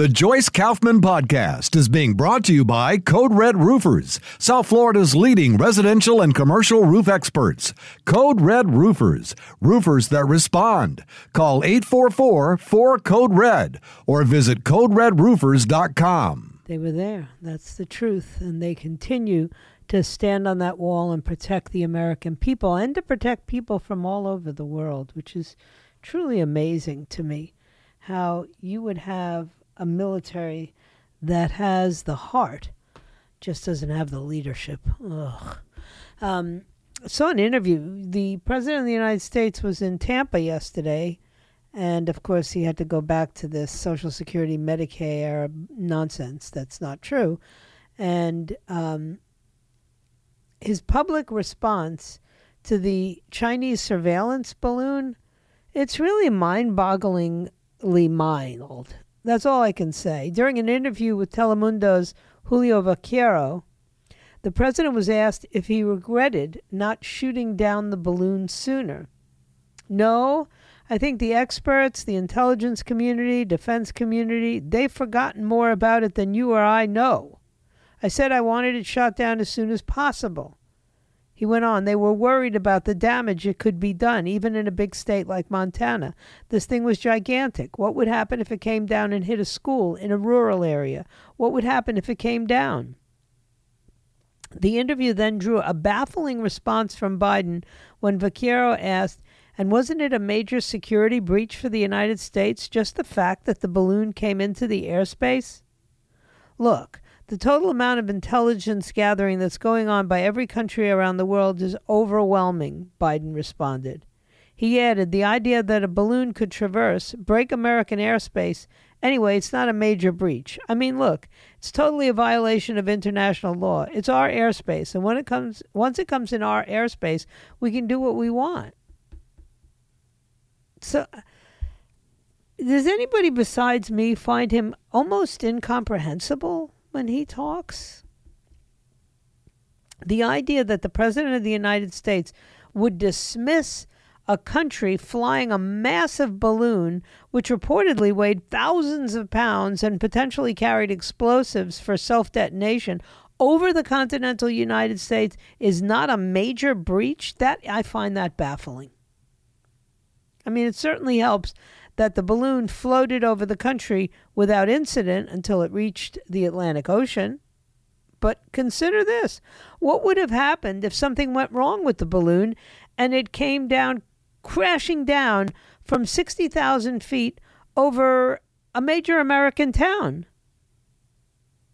The Joyce Kaufman Podcast is being brought to you by Code Red Roofers, South Florida's leading residential and commercial roof experts. Code Red Roofers, roofers that respond. Call 844 4 Code Red or visit CodeRedRoofers.com. They were there. That's the truth. And they continue to stand on that wall and protect the American people and to protect people from all over the world, which is truly amazing to me. How you would have a military that has the heart, just doesn't have the leadership. Ugh. Um, I saw an interview. The president of the United States was in Tampa yesterday, and of course, he had to go back to this Social Security Medicare nonsense. That's not true. And um, his public response to the Chinese surveillance balloon, it's really mind bogglingly mild. That's all I can say. During an interview with Telemundo's Julio Vaquero, the president was asked if he regretted not shooting down the balloon sooner. No, I think the experts, the intelligence community, defense community, they've forgotten more about it than you or I know. I said I wanted it shot down as soon as possible. He went on, they were worried about the damage it could be done, even in a big state like Montana. This thing was gigantic. What would happen if it came down and hit a school in a rural area? What would happen if it came down? The interview then drew a baffling response from Biden when Vaquero asked, and wasn't it a major security breach for the United States just the fact that the balloon came into the airspace? Look, the total amount of intelligence gathering that's going on by every country around the world is overwhelming, Biden responded. He added, the idea that a balloon could traverse, break American airspace, anyway, it's not a major breach. I mean, look, it's totally a violation of international law. It's our airspace, and when it comes once it comes in our airspace, we can do what we want. So does anybody besides me find him almost incomprehensible? When he talks? The idea that the President of the United States would dismiss a country flying a massive balloon which reportedly weighed thousands of pounds and potentially carried explosives for self detonation over the continental United States is not a major breach, that I find that baffling. I mean, it certainly helps that the balloon floated over the country without incident until it reached the Atlantic Ocean. But consider this what would have happened if something went wrong with the balloon and it came down, crashing down from 60,000 feet over a major American town?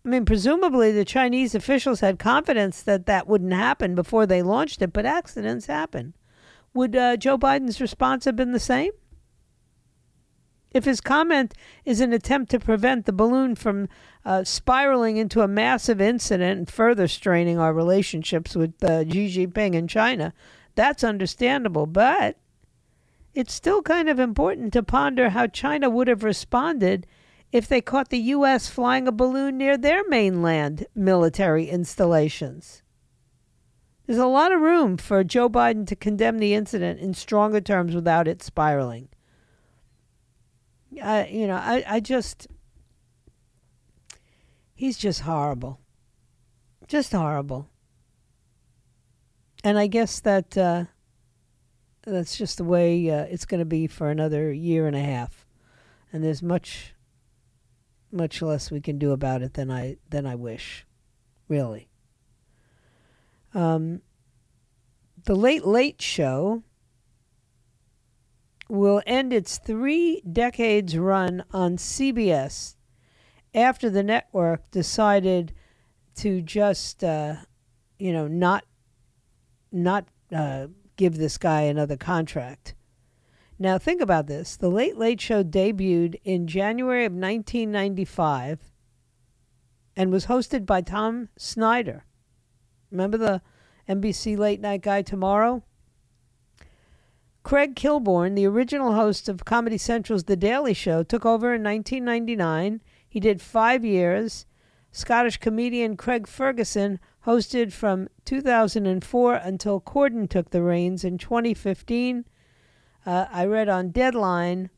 I mean, presumably the Chinese officials had confidence that that wouldn't happen before they launched it, but accidents happen. Would uh, Joe Biden's response have been the same? If his comment is an attempt to prevent the balloon from uh, spiraling into a massive incident and further straining our relationships with uh, Xi Jinping and China, that's understandable. But it's still kind of important to ponder how China would have responded if they caught the U.S. flying a balloon near their mainland military installations. There's a lot of room for Joe Biden to condemn the incident in stronger terms without it spiraling. I, you know, I, I just, he's just horrible. Just horrible. And I guess that uh, that's just the way uh, it's going to be for another year and a half. And there's much, much less we can do about it than I than I wish, really. Um, the Late Late Show will end its three decades run on CBS after the network decided to just, uh, you know, not not uh, give this guy another contract. Now, think about this. The Late Late Show debuted in January of 1995 and was hosted by Tom Snyder. Remember the NBC late night guy tomorrow? Craig Kilborn, the original host of Comedy Central's The Daily Show, took over in 1999. He did five years. Scottish comedian Craig Ferguson hosted from 2004 until Corden took the reins in 2015. Uh, I read on Deadline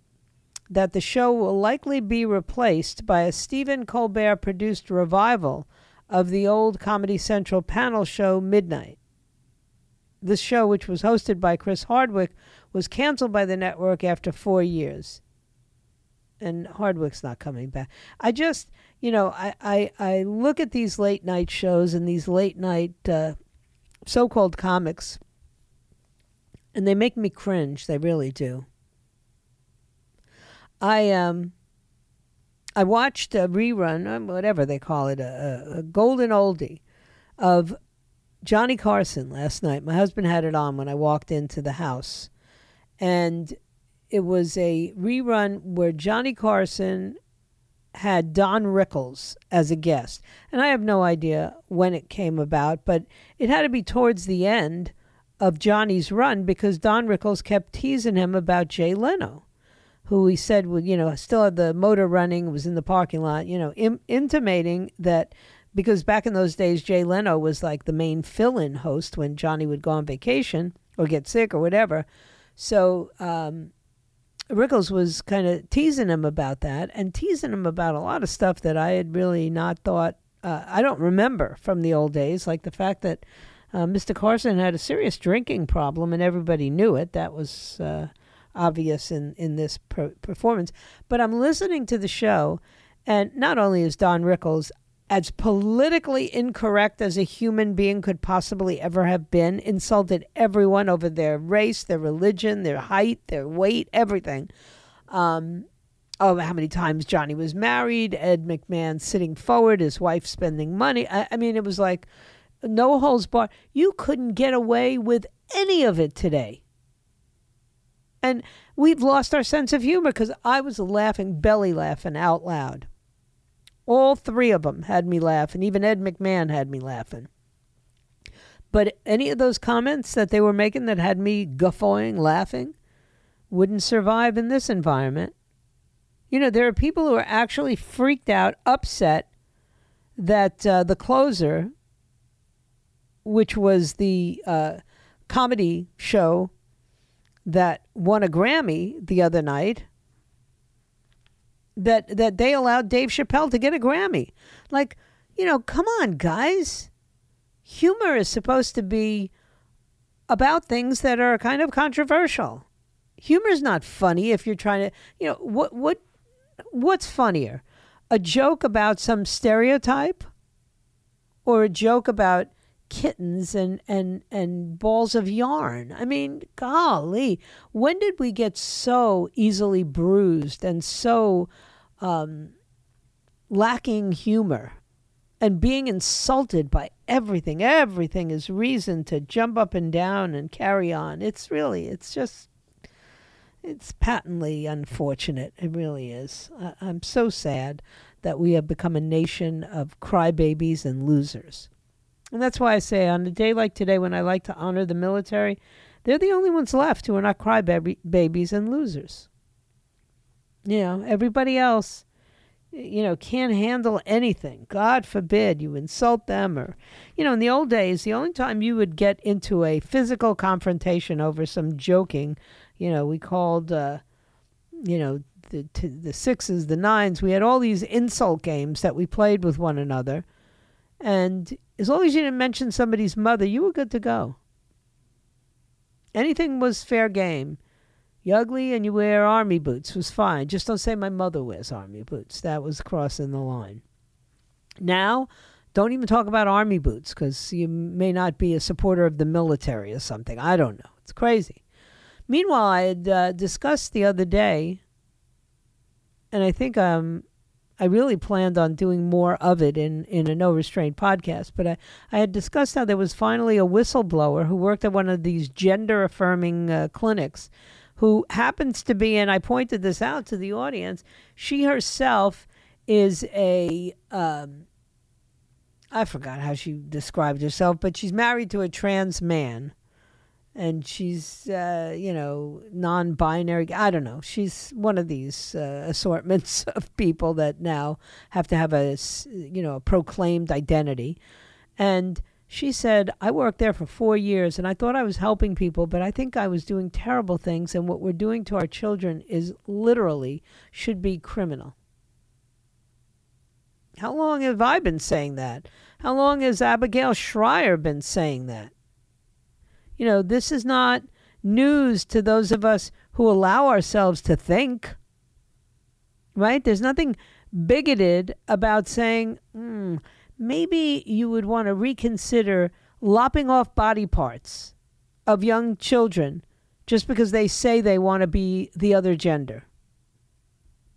that the show will likely be replaced by a Stephen Colbert produced revival of the old Comedy Central panel show Midnight. This show, which was hosted by Chris Hardwick, was canceled by the network after four years. And Hardwick's not coming back. I just, you know, I, I, I look at these late night shows and these late night uh, so called comics, and they make me cringe. They really do. I um I watched a rerun, uh, whatever they call it, a, a golden oldie of Johnny Carson last night. My husband had it on when I walked into the house. And it was a rerun where Johnny Carson had Don Rickles as a guest. And I have no idea when it came about, but it had to be towards the end of Johnny's run because Don Rickles kept teasing him about Jay Leno who he said would, you know, still had the motor running, was in the parking lot, you know, Im- intimating that because back in those days, Jay Leno was like the main fill in host when Johnny would go on vacation or get sick or whatever. So, um, Rickles was kind of teasing him about that and teasing him about a lot of stuff that I had really not thought, uh, I don't remember from the old days, like the fact that uh, Mr. Carson had a serious drinking problem and everybody knew it. That was uh, obvious in in this per- performance. But I'm listening to the show, and not only is Don Rickles as politically incorrect as a human being could possibly ever have been, insulted everyone over their race, their religion, their height, their weight, everything. Um, oh, how many times Johnny was married, Ed McMahon sitting forward, his wife spending money. I, I mean, it was like no holes barred. You couldn't get away with any of it today. And we've lost our sense of humor because I was laughing, belly laughing out loud. All three of them had me laughing. Even Ed McMahon had me laughing. But any of those comments that they were making that had me guffawing, laughing, wouldn't survive in this environment. You know, there are people who are actually freaked out, upset that uh, the closer, which was the uh, comedy show that won a Grammy the other night that that they allowed Dave Chappelle to get a Grammy. Like, you know, come on, guys. Humor is supposed to be about things that are kind of controversial. Humor is not funny if you're trying to, you know, what what what's funnier? A joke about some stereotype or a joke about kittens and, and, and balls of yarn. I mean, golly, when did we get so easily bruised and so um, lacking humor and being insulted by everything? Everything is reason to jump up and down and carry on. It's really, it's just, it's patently unfortunate. It really is. I, I'm so sad that we have become a nation of crybabies and losers. And that's why I say on a day like today, when I like to honor the military, they're the only ones left who are not crybabies and losers. You know, everybody else, you know, can't handle anything. God forbid you insult them or, you know, in the old days, the only time you would get into a physical confrontation over some joking, you know, we called, uh, you know, the, the sixes, the nines, we had all these insult games that we played with one another. And as long as you didn't mention somebody's mother, you were good to go. Anything was fair game. You ugly and you wear army boots was fine. Just don't say my mother wears army boots. That was crossing the line. Now, don't even talk about army boots because you may not be a supporter of the military or something. I don't know. It's crazy. Meanwhile, I had uh, discussed the other day, and I think um, I really planned on doing more of it in, in a no restraint podcast, but I, I had discussed how there was finally a whistleblower who worked at one of these gender affirming uh, clinics who happens to be, and I pointed this out to the audience, she herself is a, um, I forgot how she described herself, but she's married to a trans man. And she's, uh, you know, non binary. I don't know. She's one of these uh, assortments of people that now have to have a, you know, a proclaimed identity. And she said, I worked there for four years and I thought I was helping people, but I think I was doing terrible things. And what we're doing to our children is literally should be criminal. How long have I been saying that? How long has Abigail Shrier been saying that? You know, this is not news to those of us who allow ourselves to think. Right? There's nothing bigoted about saying, mm, maybe you would want to reconsider lopping off body parts of young children just because they say they want to be the other gender.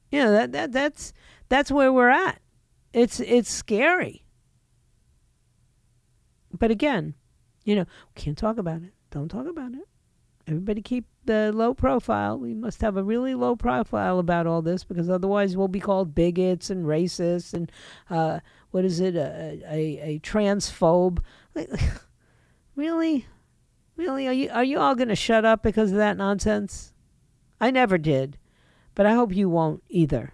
You know, that, that that's that's where we're at. It's it's scary. But again, you know, we can't talk about it. Don't talk about it. Everybody keep the low profile. We must have a really low profile about all this because otherwise we'll be called bigots and racists and uh, what is it, a, a, a transphobe. really? Really? Are you, are you all going to shut up because of that nonsense? I never did, but I hope you won't either.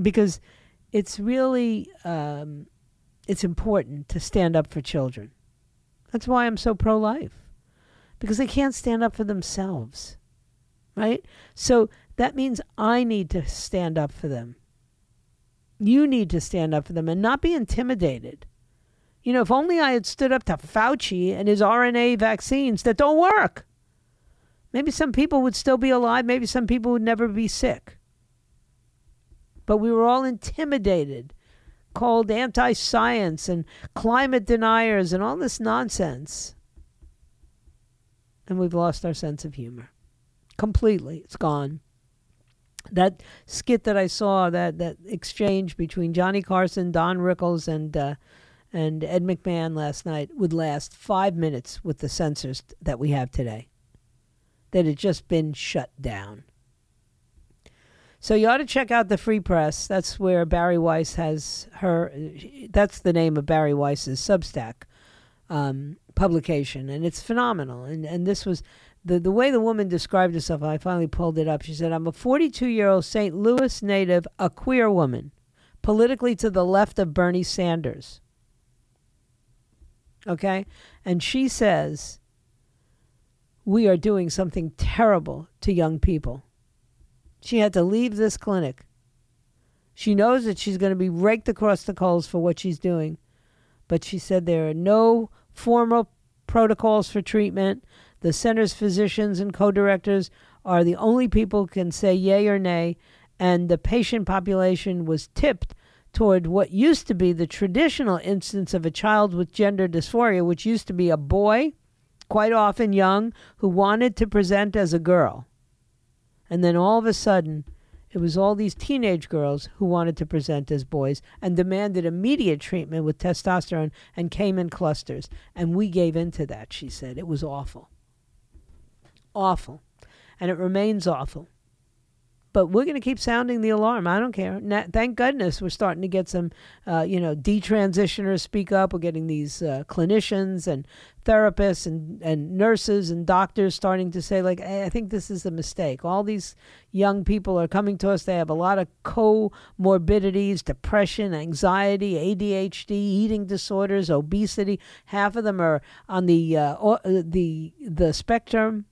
Because it's really um, it's important to stand up for children. That's why I'm so pro-life because they can't stand up for themselves. Right? So that means I need to stand up for them. You need to stand up for them and not be intimidated. You know, if only I had stood up to Fauci and his RNA vaccines that don't work. Maybe some people would still be alive. Maybe some people would never be sick. But we were all intimidated, called anti science and climate deniers and all this nonsense and we've lost our sense of humor completely. It's gone. That skit that I saw, that that exchange between Johnny Carson, Don Rickles, and uh, and Ed McMahon last night would last five minutes with the censors that we have today. That had just been shut down. So you ought to check out the Free Press. That's where Bari Weiss has her. That's the name of Bari Weiss's Substack. Um, publication, and it's phenomenal. And and this was the the way the woman described herself. I finally pulled it up. She said, "I'm a 42 year old St. Louis native, a queer woman, politically to the left of Bernie Sanders." Okay, and she says, "We are doing something terrible to young people." She had to leave this clinic. She knows that she's going to be raked across the coals for what she's doing. But she said there are no formal protocols for treatment. The center's physicians and co directors are the only people who can say yay or nay, and the patient population was tipped toward what used to be the traditional instance of a child with gender dysphoria, which used to be a boy, quite often young, who wanted to present as a girl. And then all of a sudden, it was all these teenage girls who wanted to present as boys and demanded immediate treatment with testosterone and came in clusters. And we gave in to that, she said. It was awful. Awful. And it remains awful. But we're going to keep sounding the alarm. I don't care. thank goodness we're starting to get some, uh, you know, detransitioners speak up. We're getting these uh, clinicians and therapists and, and nurses and doctors starting to say, like, hey, I think this is a mistake. All these young people are coming to us. They have a lot of comorbidities, depression, anxiety, ADHD, eating disorders, obesity. Half of them are on the uh, uh the the spectrum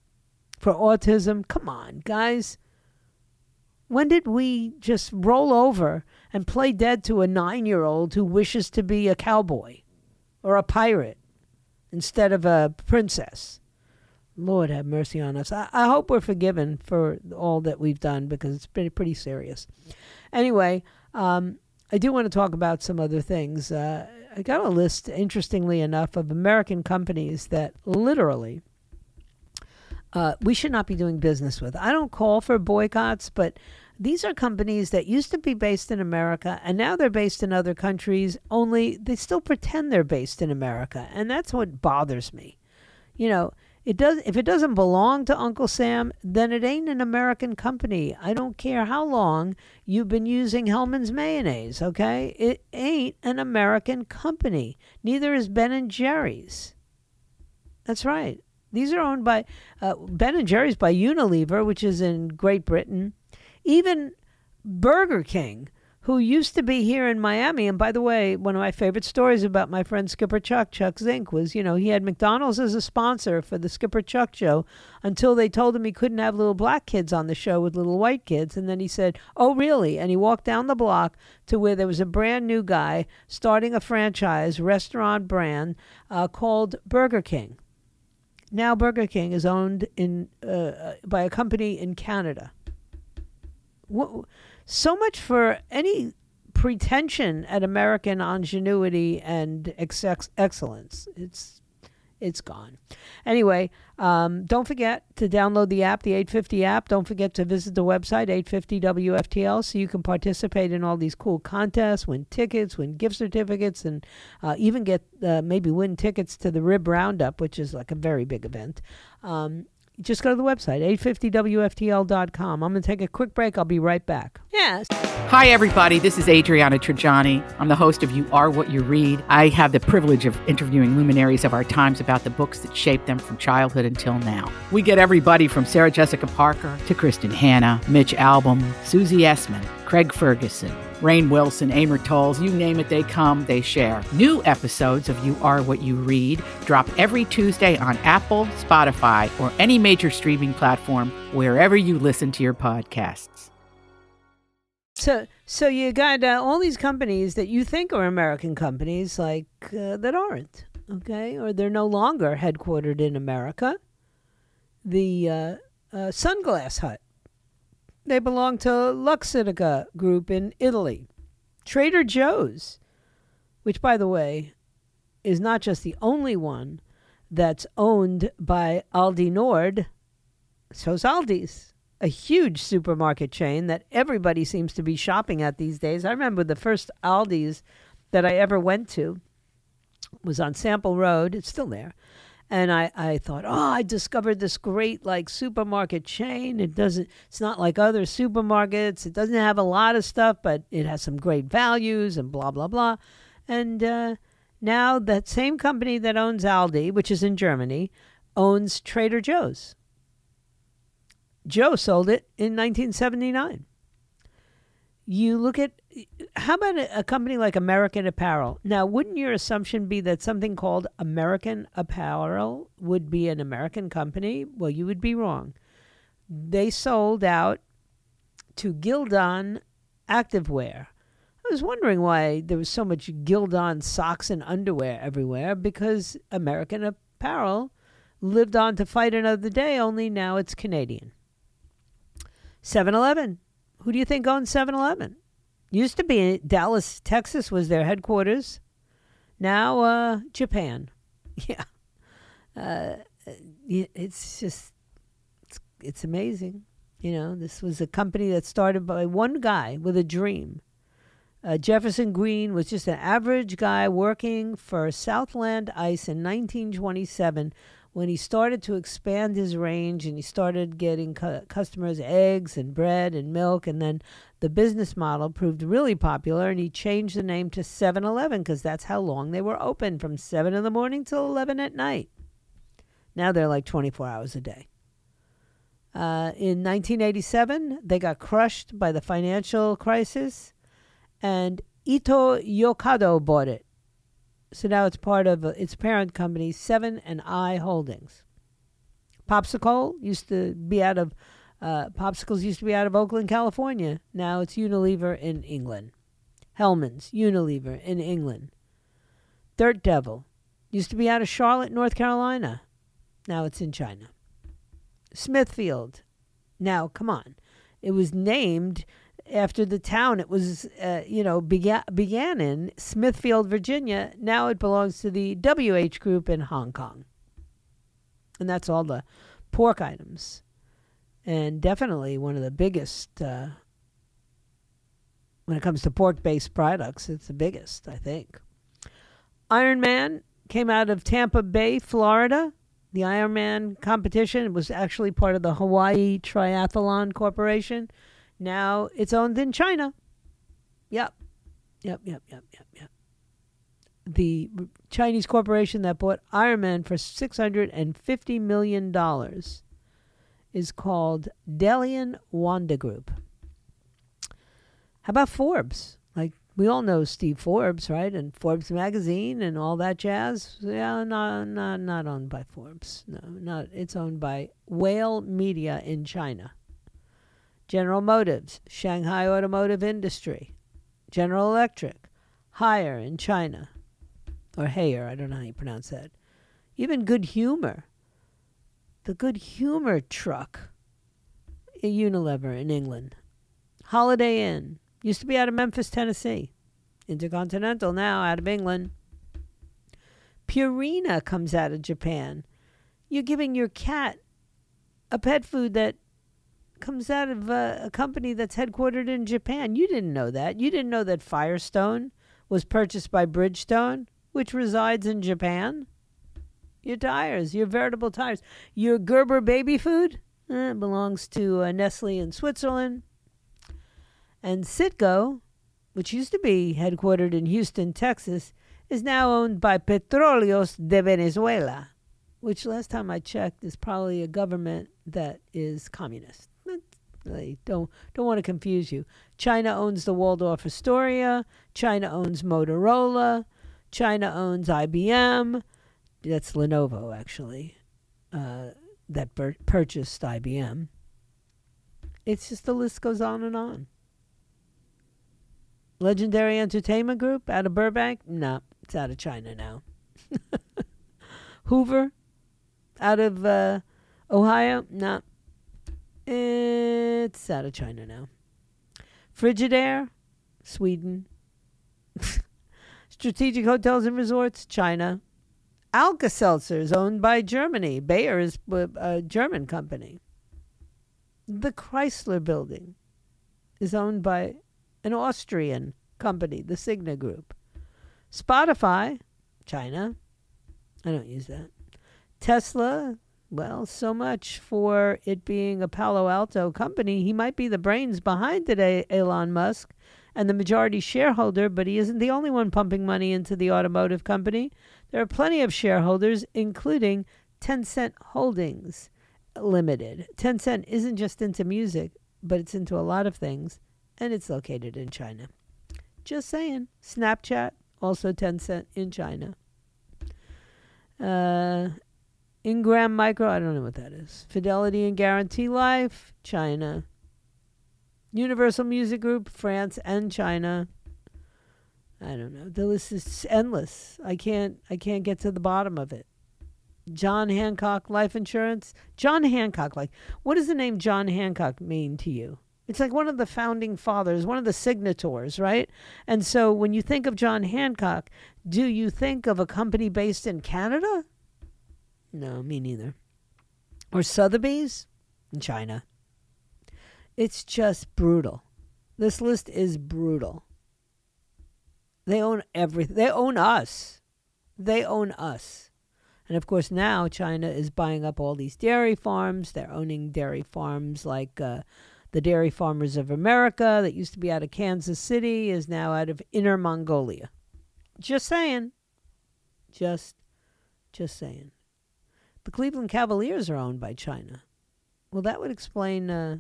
for autism. Come on, guys when did we just roll over and play dead to a nine year old who wishes to be a cowboy or a pirate instead of a princess? Lord have mercy on us. I, I hope we're forgiven for all that we've done because it's been pretty serious. Anyway, um, I do want to talk about some other things. Uh, I got a list, interestingly enough, of American companies that literally uh, we should not be doing business with. I don't call for boycotts, but these are companies that used to be based in America and now they're based in other countries, only they still pretend they're based in America. And that's what bothers me. You know, It does if it doesn't belong to Uncle Sam, then it ain't an American company. I don't care how long you've been using Hellmann's mayonnaise, okay? It ain't an American company. Neither is Ben and Jerry's. That's right. These are owned by uh, Ben and Jerry's by Unilever, which is in Great Britain. Even Burger King, who used to be here in Miami. And by the way, one of my favorite stories about my friend Skipper Chuck, Chuck Zink, was you know, he had McDonald's as a sponsor for the Skipper Chuck show until they told him he couldn't have little black kids on the show with little white kids. And then he said, Oh, really? And he walked down the block to where there was a brand new guy starting a franchise restaurant brand uh, called Burger King. Now, Burger King is owned in uh, uh by a company in Canada. What? So much for any pretension at American ingenuity and ex- excellence. It's it's gone. Anyway, um, don't forget to download the app, the 850 app. Don't forget to visit the website, 850WFTL, so you can participate in all these cool contests, win tickets, win gift certificates, and uh, even get uh, maybe win tickets to the Rib Roundup, which is like a very big event. Um, just go to the website, 850WFTL.com. I'm going to take a quick break. I'll be right back. Yes. Hi, everybody. This is Adriana Trigiani. I'm the host of You Are What You Read. I have the privilege of interviewing luminaries of our times about the books that shaped them from childhood until now. We get everybody from Sarah Jessica Parker to Kristin Hannah, Mitch Albom, Susie Essman, Craig Ferguson, Rainn Wilson, Amor Towles, you name it, they come, they share. New episodes of You Are What You Read drop every Tuesday on Apple, Spotify, or any major streaming platform wherever you listen to your podcasts. So, so you got uh, all these companies that you think are American companies, like uh, that aren't, okay, or they're no longer headquartered in America. The uh, uh Sunglass Hut they belong to Luxottica Group in Italy. Trader Joe's, which, by the way, is not just the only one that's owned by Aldi Nord, so's Aldi's, a huge supermarket chain that everybody seems to be shopping at these days. I remember the first Aldi's that I ever went to was on Sample Road. It's still there and I, I thought, oh, I discovered this great like supermarket chain. It doesn't, it's not like other supermarkets. It doesn't have a lot of stuff, but it has some great values and blah blah blah. And uh, now that same company that owns Aldi, which is in Germany, owns Trader Joe's. Joe sold it in 1979 you look at how about a, company like American Apparel? Now, wouldn't your assumption be that something called American Apparel would be an American company? Well, you would be wrong. They sold out to Gildan Activewear. I was wondering why there was so much Gildan socks and underwear everywhere because American Apparel lived on to fight another day, only now it's Canadian. 7 Eleven who do you think owns 7 Eleven? Used to be Dallas, Texas was their headquarters. Now, uh, Japan. Yeah. Uh, it's just, it's, it's amazing. You know, this was a company that started by one guy with a dream. Uh, Jefferson Green was just an average guy working for Southland Ice in 1927 when he started to expand his range and he started getting cu- customers eggs and bread and milk and then the business model proved really popular and he changed the name to 7-eleven because that's how long they were open from 7 in the morning till 11 at night. Now they're like 24 hours a day. Uh, in 1987 they got crushed by the financial crisis and Ito-Yokado bought it so now it's part of its parent company, Seven and I Holdings. Popsicle used to be out of uh, Popsicles used to be out of Oakland, California. Now it's Unilever in England. Hellmann's Unilever in England. Dirt Devil used to be out of Charlotte, North Carolina. Now it's in China. Smithfield. Now, come on. It was named after the town it was, uh, you know, began, began in, Smithfield, Virginia. Now it belongs to the WH Group in Hong Kong. And that's all the pork items. And definitely one of the biggest, uh, when it comes to pork based products, it's the biggest, I think. Ironman came out of Tampa Bay, Florida. the Ironman competition was actually part of the Hawaii Triathlon Corporation. Now it's owned in China. Yep. Yep, yep, yep, yep, yep. The Chinese corporation that bought Ironman for $650 million is called Dalian Wanda Group. How about Forbes? Like we all know Steve Forbes, right? And Forbes magazine and all that jazz. Yeah, not not not owned by Forbes. No, not it's owned by Whale Media in China. General Motors, Shanghai Automotive Industry, General Electric, Haier in China, or Hayer, I don't know how you pronounce that. Even Good Humor, the Good Humor truck, Unilever in England, Holiday Inn, used to be out of Memphis, Tennessee, Intercontinental now out of England. Purina comes out of Japan. You're giving your cat a pet food that comes out of uh, a company that's headquartered in Japan. You didn't know that. You didn't know that Firestone was purchased by Bridgestone, which resides in Japan. Your tires, your veritable tires. Your Gerber baby food eh, belongs to uh, Nestle in Switzerland. And Citgo, which used to be headquartered in Houston, Texas, is now owned by Petróleos de Venezuela, which last time I checked is probably a government that is communist. I don't don't want to confuse you. China owns the Waldorf Astoria. China owns Motorola. China owns IBM. That's Lenovo, actually, uh, that purchased IBM. It's just the list goes on and on. Legendary Entertainment Group out of Burbank? No, it's out of China now. Hoover out of uh, Ohio? No, it's out of China now. Frigidaire, Sweden. Strategic Hotels and Resorts, China. Alka Seltzer is owned by Germany. Bayer is a German company. The Chrysler Building is owned by an Austrian company, the Signa Group. Spotify, China. I don't use that. Tesla, well, so much for it being a Palo Alto company. He might be the brains behind it, Elon Musk, and the majority shareholder, but he isn't the only one pumping money into the automotive company. There are plenty of shareholders, including Tencent Holdings Limited. Tencent isn't just into music, but it's into a lot of things, and it's located in China. Just saying. Snapchat, also Tencent in China. Uh, Ingram Micro, I don't know what that is. Fidelity and Guarantee Life, China. Universal Music Group, France and China. I don't know. The list is endless. I can't I can't get to the bottom of it. John Hancock Life Insurance. John Hancock, like what does the name John Hancock mean to you? It's like one of the founding fathers, one of the signatories, right? And so when you think of John Hancock, do you think of a company based in Canada? No, me neither. Or Sotheby's in China. It's just brutal. This list is brutal. They own everything. They own us. They own us. And of course, now China is buying up all these dairy farms. They're owning dairy farms like uh, the Dairy Farmers of America that used to be out of Kansas City is now out of Inner Mongolia. Just saying. Just just saying. The Cleveland Cavaliers are owned by China. Well, that would explain uh,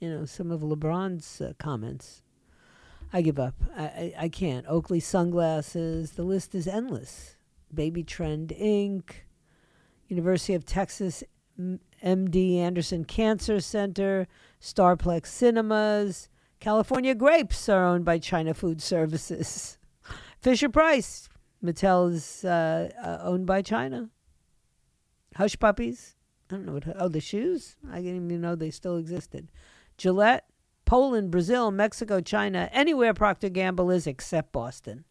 you know, some of LeBron's uh, comments. I give up. I, I, I can't. Oakley sunglasses. The list is endless. Baby Trend Inc., University of Texas MD Anderson Cancer Center, Starplex Cinemas. California grapes are owned by China Food Services. Fisher Price, Mattel is uh, uh, owned by China. Hush Puppies, I don't know what. Oh, the shoes. I didn't even know they still existed. Gillette, Poland, Brazil, Mexico, China, anywhere Procter Gamble is except Boston.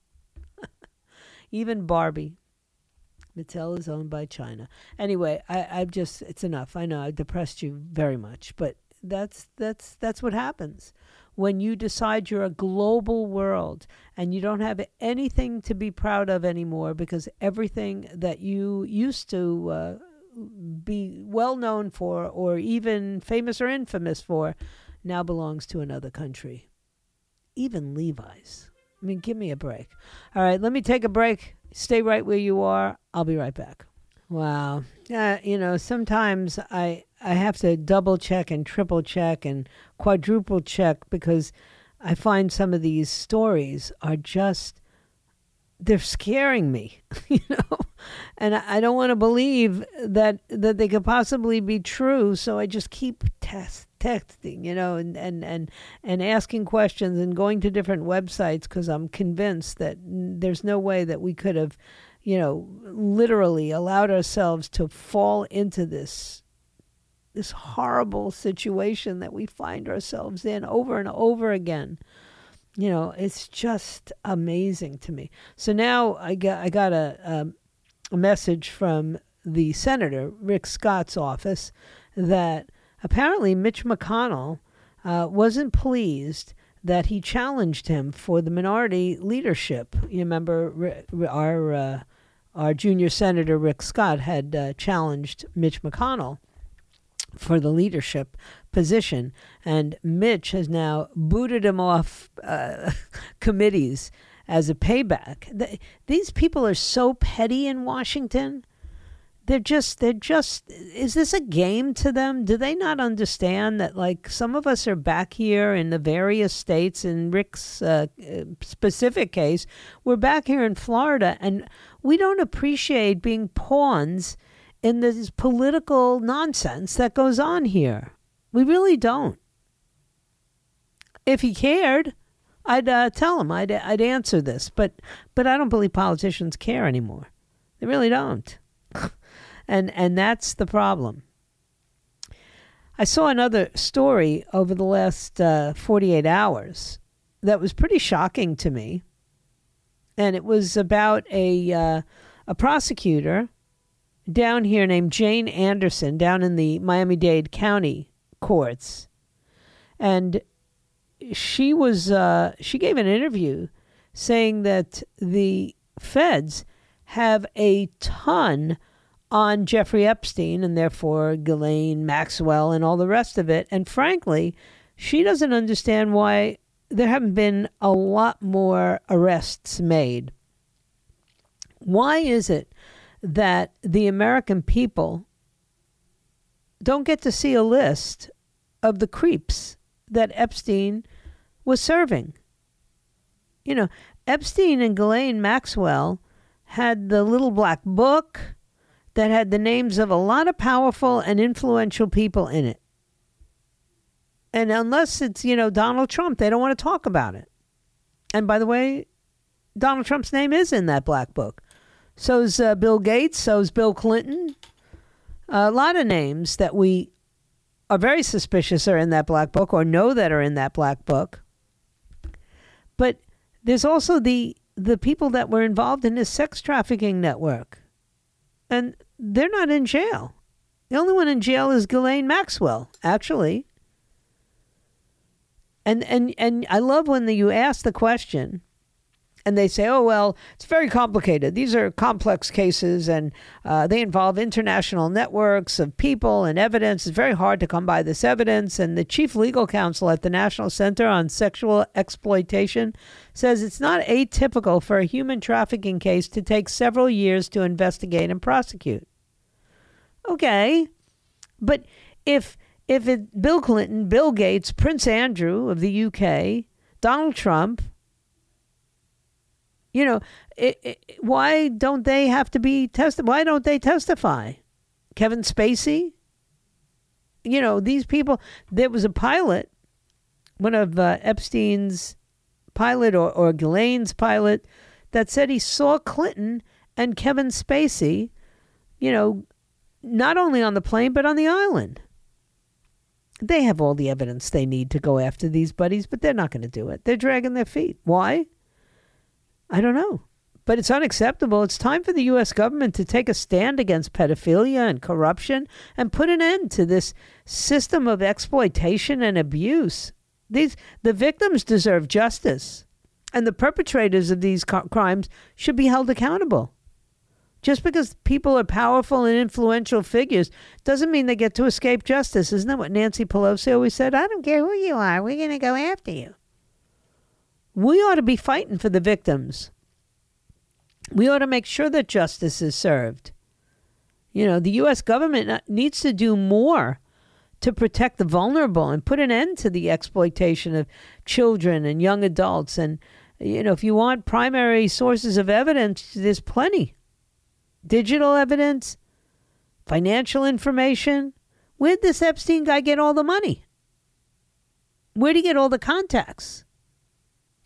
even Barbie. Mattel is owned by China. Anyway, I, I've just it's enough. I know I depressed you very much, but that's that's that's what happens when you decide you're a global world and you don't have anything to be proud of anymore because everything that you used to uh, be well known for or even famous or infamous for now belongs to another country. Even Levi's. I mean, give me a break. All right, let me take a break. Stay right where you are. I'll be right back. Wow. Uh, you know, sometimes I I have to double check and triple check and quadruple check because I find some of these stories are just they're scaring me, you know, and I, don't want to believe that that they could possibly be true. So I just keep test texting, you know, and and and and asking questions and going to different websites because I'm convinced that there's no way that we could have, you know, literally allowed ourselves to fall into this this horrible situation that we find ourselves in over and over again you know, it's just amazing to me. So now I got I got a a, a message from the senator Rick Scott's office that apparently Mitch McConnell uh, wasn't pleased that he challenged him for the minority leadership. You remember our uh, our junior senator Rick Scott had uh, challenged Mitch McConnell for the leadership position. And Mitch has now booted him off uh, committees as a payback. The, these people are so petty in Washington. They're just, they're just, is this a game to them? Do they not understand that, like, some of us are back here in the various states, in Rick's uh, specific case, we're back here in Florida, and we don't appreciate being pawns in this political nonsense that goes on here. We really don't. If he cared, I'd uh, tell him. I'd I'd answer this, but but I don't believe politicians care anymore. They really don't, and and that's the problem. I saw another story over the last uh, 48 hours that was pretty shocking to me, and it was about a uh, a prosecutor down here named Jane Anderson down in the Miami Dade County courts. And she was uh, she gave an interview saying that the feds have a ton on Jeffrey Epstein and therefore Ghislaine Maxwell and all the rest of it. And frankly, she doesn't understand why there haven't been a lot more arrests made. Why is it that the American people don't get to see a list of the creeps that Epstein was serving. You know, Epstein and Ghislaine Maxwell had the little black book that had the names of a lot of powerful and influential people in it. And unless it's, you know, Donald Trump, they don't want to talk about it. And by the way, Donald Trump's name is in that black book. So's uh, Bill Gates. So's Bill Clinton. A lot of names that we are very suspicious are in that black book or know that are in that black book. But there's also the the people that were involved in this sex trafficking network. And they're not in jail. The only one in jail is Ghislaine Maxwell, actually. And and and I love when the, you ask the question and they say, oh, well, it's very complicated. These are complex cases and uh, they involve international networks of people and evidence. It's very hard to come by this evidence. And the chief legal counsel at the National Center on Sexual Exploitation says it's not atypical for a human trafficking case to take several years to investigate and prosecute. Okay, but if if it, Bill Clinton, Bill Gates, Prince Andrew of the UK, Donald Trump, you know, it, it, why don't they have to be tested? Why don't they testify? Kevin Spacey? You know, these people, there was a pilot, one of uh, Epstein's pilot or, or Ghislaine's pilot, that said he saw Clinton and Kevin Spacey, you know, not only on the plane, but on the island. They have all the evidence they need to go after these buddies, but they're not going to do it. They're dragging their feet. Why? I don't know. But it's unacceptable. It's time for the U.S. government to take a stand against pedophilia and corruption and put an end to this system of exploitation and abuse. These, the victims deserve justice, and the perpetrators of these co- crimes should be held accountable. Just because people are powerful and influential figures doesn't mean they get to escape justice. Isn't that what Nancy Pelosi always said? I don't care who you are, we're going to go after you. We ought to be fighting for the victims. We ought to make sure that justice is served. You know, the U.S. government needs to do more to protect the vulnerable and put an end to the exploitation of children and young adults. And, you know, if you want primary sources of evidence, there's plenty digital evidence, financial information. Where'd this Epstein guy get all the money? Where'd he get all the contacts?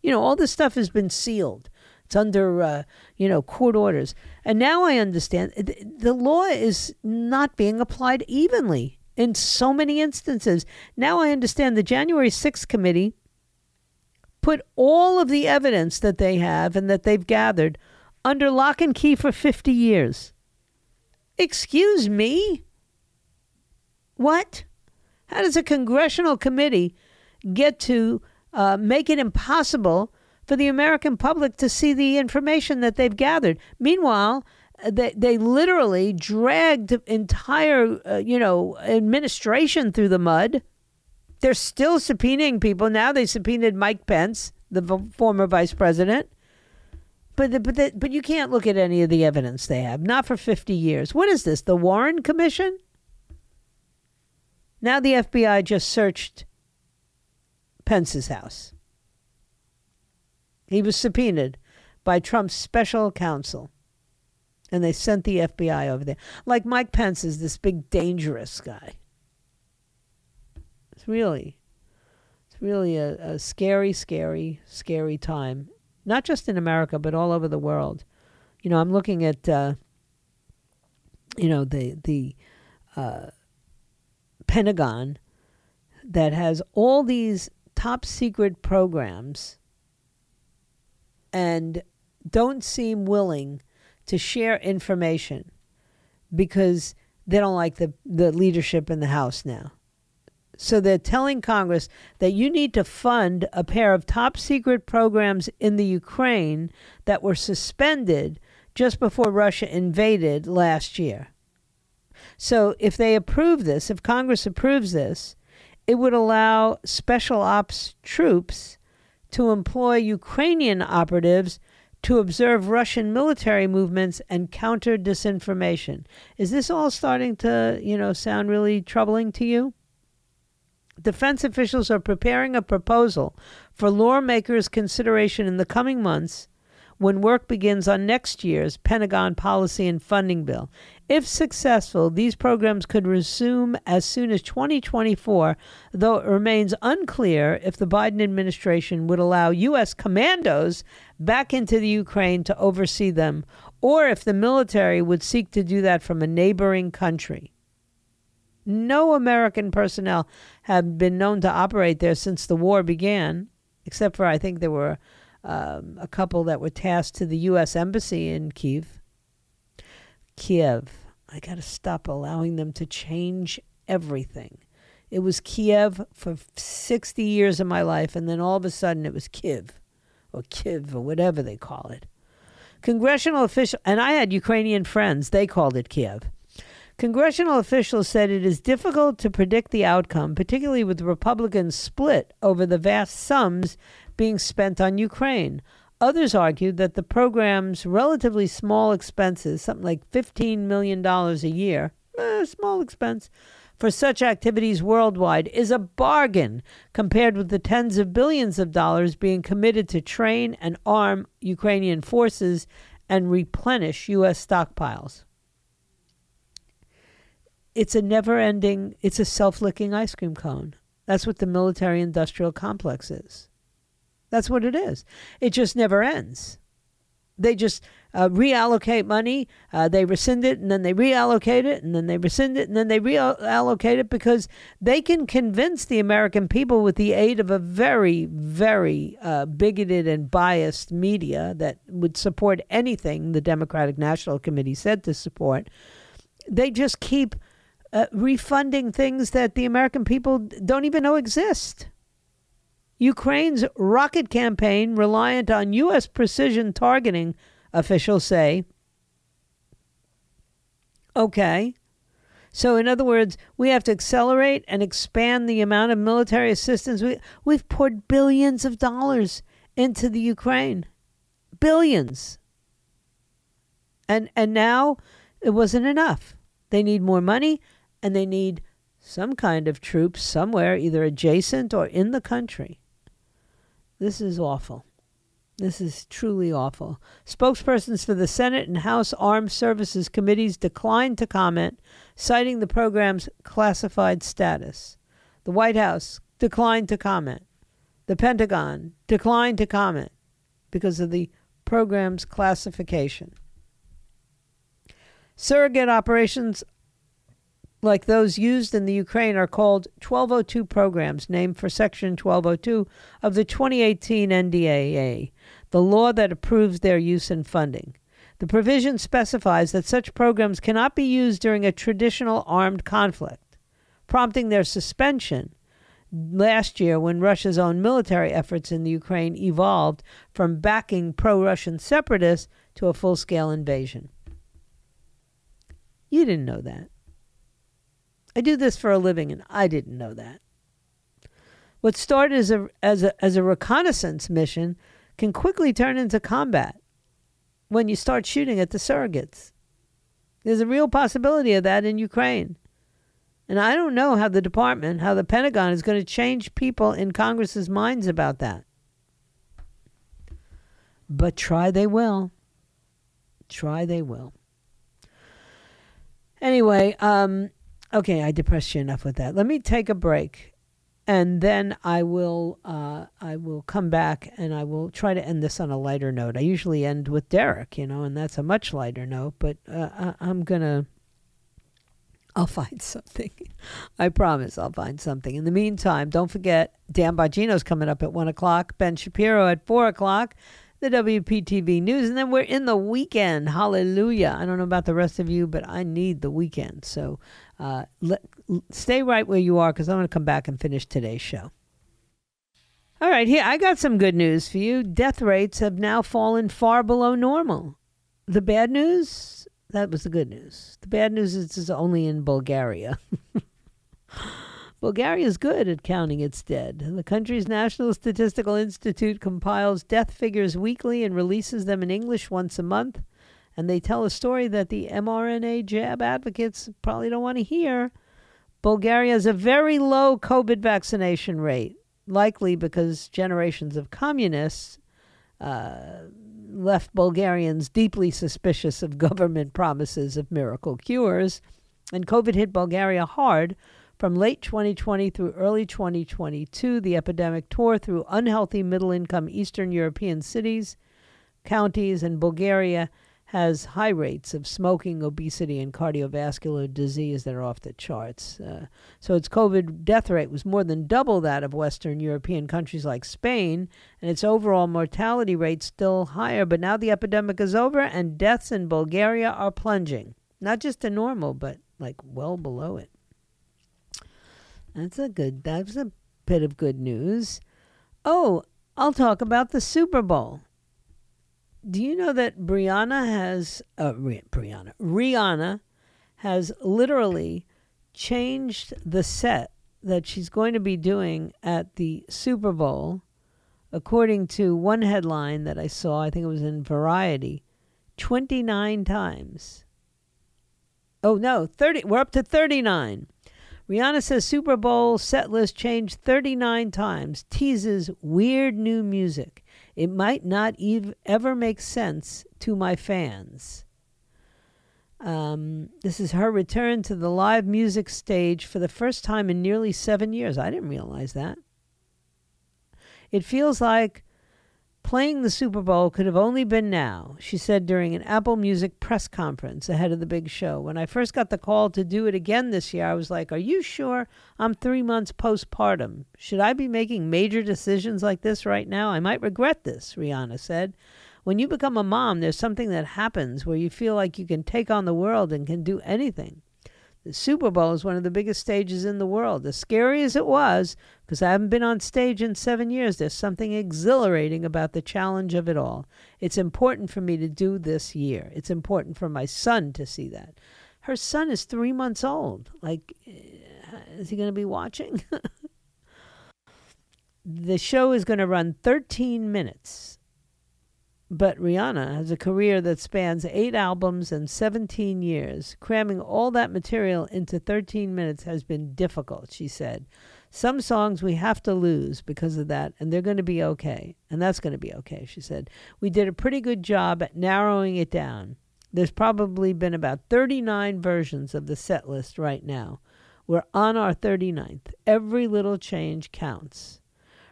You know, all this stuff has been sealed. It's under, uh, you know, court orders. And now I understand the law is not being applied evenly in so many instances. Now I understand the January 6th committee put all of the evidence that they have and that they've gathered under lock and key for 50 years. Excuse me? What? How does a congressional committee get to uh, make it impossible for the American public to see the information that they've gathered. Meanwhile, they, they literally dragged entire, uh, you know, administration through the mud. They're still subpoenaing people. Now they subpoenaed Mike Pence, the v- former vice president. But, the, but, the, but you can't look at any of the evidence they have, not for 50 years. What is this, the Warren Commission? Now the FBI just searched Pence's house. He was subpoenaed by Trump's special counsel. And they sent the FBI over there. Like Mike Pence is this big dangerous guy. It's really it's really a, a scary, scary, scary time. Not just in America, but all over the world. You know, I'm looking at uh, you know, the the uh, Pentagon that has all these top secret programs and don't seem willing to share information because they don't like the, the leadership in the House now. So they're telling Congress that you need to fund a pair of top secret programs in the Ukraine that were suspended just before Russia invaded last year. So if they approve this, if Congress approves this, it would allow special ops troops to employ Ukrainian operatives to observe Russian military movements and counter disinformation. Is this all starting to, you know, sound really troubling to you? Defense officials are preparing a proposal for lawmakers' consideration in the coming months when work begins on next year's Pentagon policy and funding bill. If successful, these programs could resume as soon as 2024, though it remains unclear if the Biden administration would allow U.S. commandos back into the Ukraine to oversee them, or if the military would seek to do that from a neighboring country. No American personnel have been known to operate there since the war began, except for I think there were um, a couple that were tasked to the U.S. Embassy in Kiev. Kiev. I got to stop allowing them to change everything. It was Kiev for 60 years of my life, and then all of a sudden it was Kiev or Kiev or whatever they call it. Congressional official, and I had Ukrainian friends, they called it Kiev. Congressional officials said it is difficult to predict the outcome, particularly with the Republicans split over the vast sums being spent on Ukraine. Others argued that the program's relatively small expenses, something like $15 million a year, eh, small expense, for such activities worldwide is a bargain compared with the tens of billions of dollars being committed to train and arm Ukrainian forces and replenish U.S. stockpiles. It's a never ending, it's a self licking ice cream cone. That's what the military industrial complex is. That's what it is. It just never ends. They just uh, reallocate money, uh, they rescind it, and then they reallocate it, and then they rescind it, and then they reallocate it because they can convince the American people with the aid of a very, very uh, bigoted and biased media that would support anything the Democratic National Committee said to support. They just keep uh, refunding things that the American people don't even know exist. Ukraine's rocket campaign, reliant on U.S. precision targeting, officials say, Okay. So, in other words, we have to accelerate and expand the amount of military assistance. We, we've poured billions of dollars into the Ukraine. Billions. And, and now it wasn't enough. They need more money and they need some kind of troops somewhere, either adjacent or in the country. This is awful. This is truly awful. Spokespersons for the Senate and House Armed Services Committees declined to comment, citing the program's classified status. The White House declined to comment. The Pentagon declined to comment because of the program's classification. Surrogate operations like those used in the Ukraine are called 1202 programs, named for Section 1202 of the 2018 NDAA, the law that approves their use and funding. The provision specifies that such programs cannot be used during a traditional armed conflict, prompting their suspension last year when Russia's own military efforts in the Ukraine evolved from backing pro Russian separatists to a full scale invasion. You didn't know that. I do this for a living, and I didn't know that. What started as a, as a, as a reconnaissance mission can quickly turn into combat when you start shooting at the surrogates. There's a real possibility of that in Ukraine. And I don't know how the department, how the Pentagon is going to change people in Congress's minds about that. But try they will. Try they will. Anyway, um, Okay, I depressed you enough with that. Let me take a break, and then I will uh, I will come back and I will try to end this on a lighter note. I usually end with Derek, you know, and that's a much lighter note. But uh, I, I'm gonna I'll find something. I promise I'll find something. In the meantime, don't forget Dan Bongino's coming up at one o'clock. Ben Shapiro at four o'clock the WPTV News. And then we're in the weekend. Hallelujah. I don't know about the rest of you, but I need the weekend. So uh, let, stay right where you are because I'm going to come back and finish today's show. All right, here, I got some good news for you. Death rates have now fallen far below normal. The bad news? That was the good news. The bad news is it's only in Bulgaria. Bulgaria is good at counting its dead. The country's National Statistical Institute compiles death figures weekly and releases them in English once a month. And they tell a story that the mRNA jab advocates probably don't want to hear. Bulgaria has a very low COVID vaccination rate, likely because generations of communists uh, left Bulgarians deeply suspicious of government promises of miracle cures. And COVID hit Bulgaria hard from late 2020 through early 2022, the epidemic tore through unhealthy middle income Eastern European cities, counties, and Bulgaria has high rates of smoking, obesity, and cardiovascular disease that are off the charts. Uh, so its COVID death rate was more than double that of Western European countries like Spain, and its overall mortality rate still higher. But now the epidemic is over, and deaths in Bulgaria are plunging, not just to normal, but like well below it. That's a good. That's a bit of good news. Oh, I'll talk about the Super Bowl. Do you know that Brianna has uh, Brianna Rihanna has literally changed the set that she's going to be doing at the Super Bowl, according to one headline that I saw. I think it was in Variety, twenty nine times. Oh no, thirty. We're up to thirty nine. Rihanna says Super Bowl set list changed 39 times, teases weird new music. It might not ev- ever make sense to my fans. Um, this is her return to the live music stage for the first time in nearly seven years. I didn't realize that. It feels like Playing the Super Bowl could have only been now, she said during an Apple Music press conference ahead of the big show. When I first got the call to do it again this year, I was like, Are you sure I'm three months postpartum? Should I be making major decisions like this right now? I might regret this, Rihanna said. When you become a mom, there's something that happens where you feel like you can take on the world and can do anything. The Super Bowl is one of the biggest stages in the world. As scary as it was, because I haven't been on stage in seven years, there's something exhilarating about the challenge of it all. It's important for me to do this year. It's important for my son to see that. Her son is three months old. Like, eh, is he going to be watching? the show is going to run 13 minutes. But Rihanna has a career that spans eight albums and 17 years. Cramming all that material into 13 minutes has been difficult, she said. Some songs we have to lose because of that, and they're going to be okay. And that's going to be okay, she said. We did a pretty good job at narrowing it down. There's probably been about 39 versions of the set list right now. We're on our 39th. Every little change counts.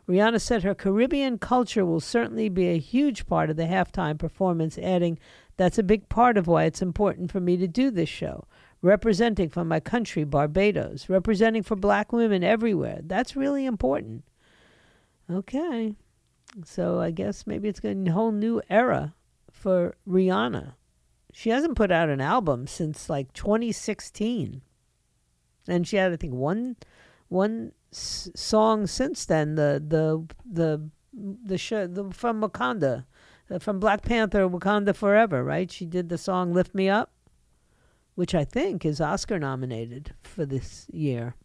Rihanna said her Caribbean culture will certainly be a huge part of the halftime performance, adding, That's a big part of why it's important for me to do this show. Representing for my country, Barbados, representing for black women everywhere. That's really important. Okay. So I guess maybe it's a whole new era for Rihanna. She hasn't put out an album since like 2016. And she had, I think, one one s- song since then. The the the the show the, from Wakanda, uh, from Black Panther, Wakanda Forever. Right? She did the song "Lift Me Up," which I think is Oscar nominated for this year.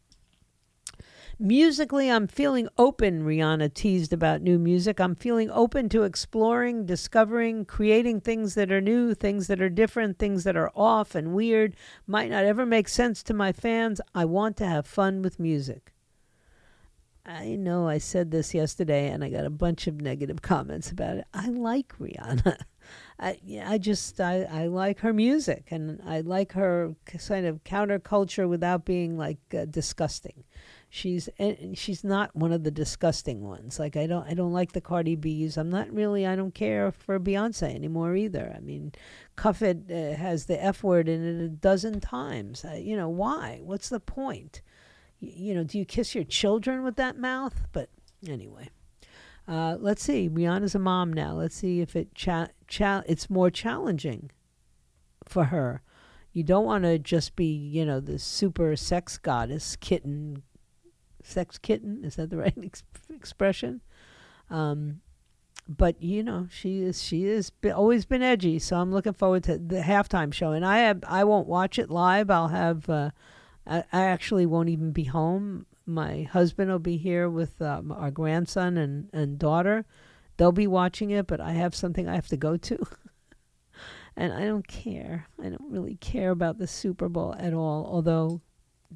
Musically, I'm feeling open, Rihanna teased about new music. I'm feeling open to exploring, discovering, creating things that are new, things that are different, things that are off and weird, might not ever make sense to my fans. I want to have fun with music. I know I said this yesterday and I got a bunch of negative comments about it. I like Rihanna. I, I just I, I like her music and I like her kind of counterculture without being like uh, disgusting she's and she's not one of the disgusting ones. Like I don't I don't like the Cardi B's. I'm not really I don't care for Beyonce anymore either. I mean, Cuff It uh, has the F word in it a dozen times. Uh, you know why? What's the point? You know, do you kiss your children with that mouth? But anyway. Uh, let's see. Rihanna's a mom now. Let's see if it cha- cha- it's more challenging for her. You don't want to just be, you know, the super sex goddess kitten sex kitten. Is that the right ex- expression? Um, but you know, she is she has been, always been edgy. So I'm looking forward to the halftime show. And I have I won't watch it live. I'll have uh, I, I actually won't even be home. My husband will be here with um, our grandson and and daughter. They'll be watching it, but I have something I have to go to. and I don't care. I don't really care about the Super Bowl at all. Although,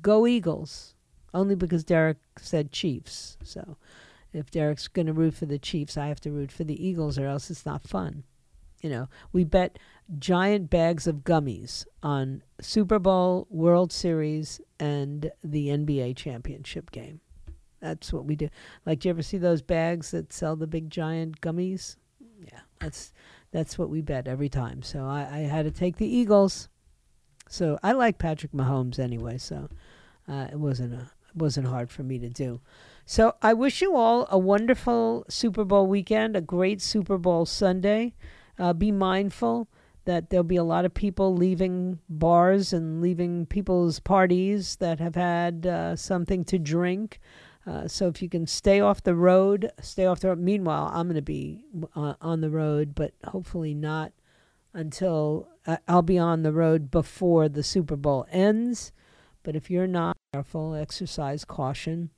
go Eagles! Only because Derek said Chiefs. So, if Derek's going to root for the Chiefs, I have to root for the Eagles, or else it's not fun. You know, we bet giant bags of gummies on Super Bowl, World Series, and the NBA championship game. That's what we do. Like, do you ever see those bags that sell the big giant gummies? Yeah, that's that's what we bet every time. So I, I had to take the Eagles. So I like Patrick Mahomes anyway. So uh, it wasn't a wasn't hard for me to do. So I wish you all a wonderful Super Bowl weekend, a great Super Bowl Sunday. Uh, be mindful that there'll be a lot of people leaving bars and leaving people's parties that have had uh, something to drink. Uh, so if you can stay off the road, stay off the road. Meanwhile, I'm going to be uh, on the road, but hopefully not until uh, I'll be on the road before the Super Bowl ends. But if you're not careful, exercise caution,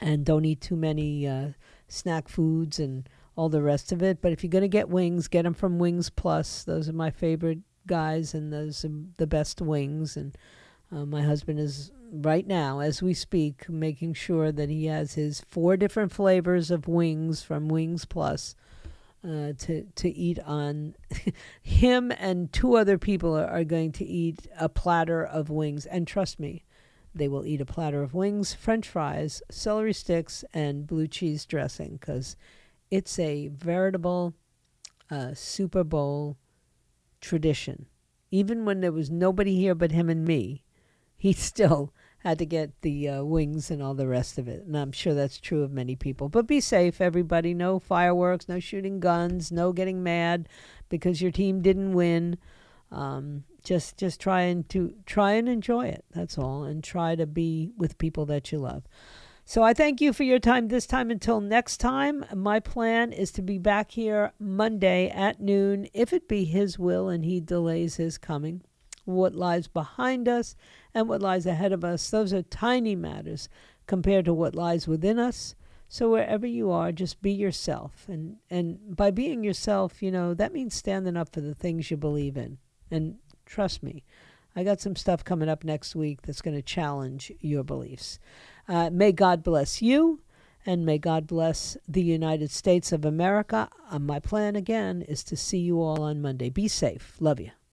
and don't eat too many uh, snack foods and all the rest of it. But if you're going to get wings, get them from Wings Plus. Those are my favorite guys, and those are the best wings. And uh, my husband is right now, as we speak, making sure that he has his four different flavors of wings from Wings Plus. Uh, to to eat on him and two other people are, are going to eat a platter of wings and trust me they will eat a platter of wings french fries celery sticks and blue cheese dressing because it's a veritable uh, super bowl tradition even when there was nobody here but him and me he still had to get the uh, wings and all the rest of it. And I'm sure that's true of many people. But be safe, everybody. No fireworks, no shooting guns, no getting mad because your team didn't win. Um, just just trying to try and enjoy it. That's all, and try to be with people that you love. So I thank you for your time this time. Until next time, my plan is to be back here Monday at noon, if it be His will and He delays His coming what lies behind us, and what lies ahead of us. Those are tiny matters compared to what lies within us. So wherever you are, just be yourself. And and by being yourself, you know, that means standing up for the things you believe in. And trust me, I got some stuff coming up next week that's going to challenge your beliefs. Uh, may God bless you and may God bless the United States of America. Uh, my plan again is to see you all on Monday. Be safe. Love you.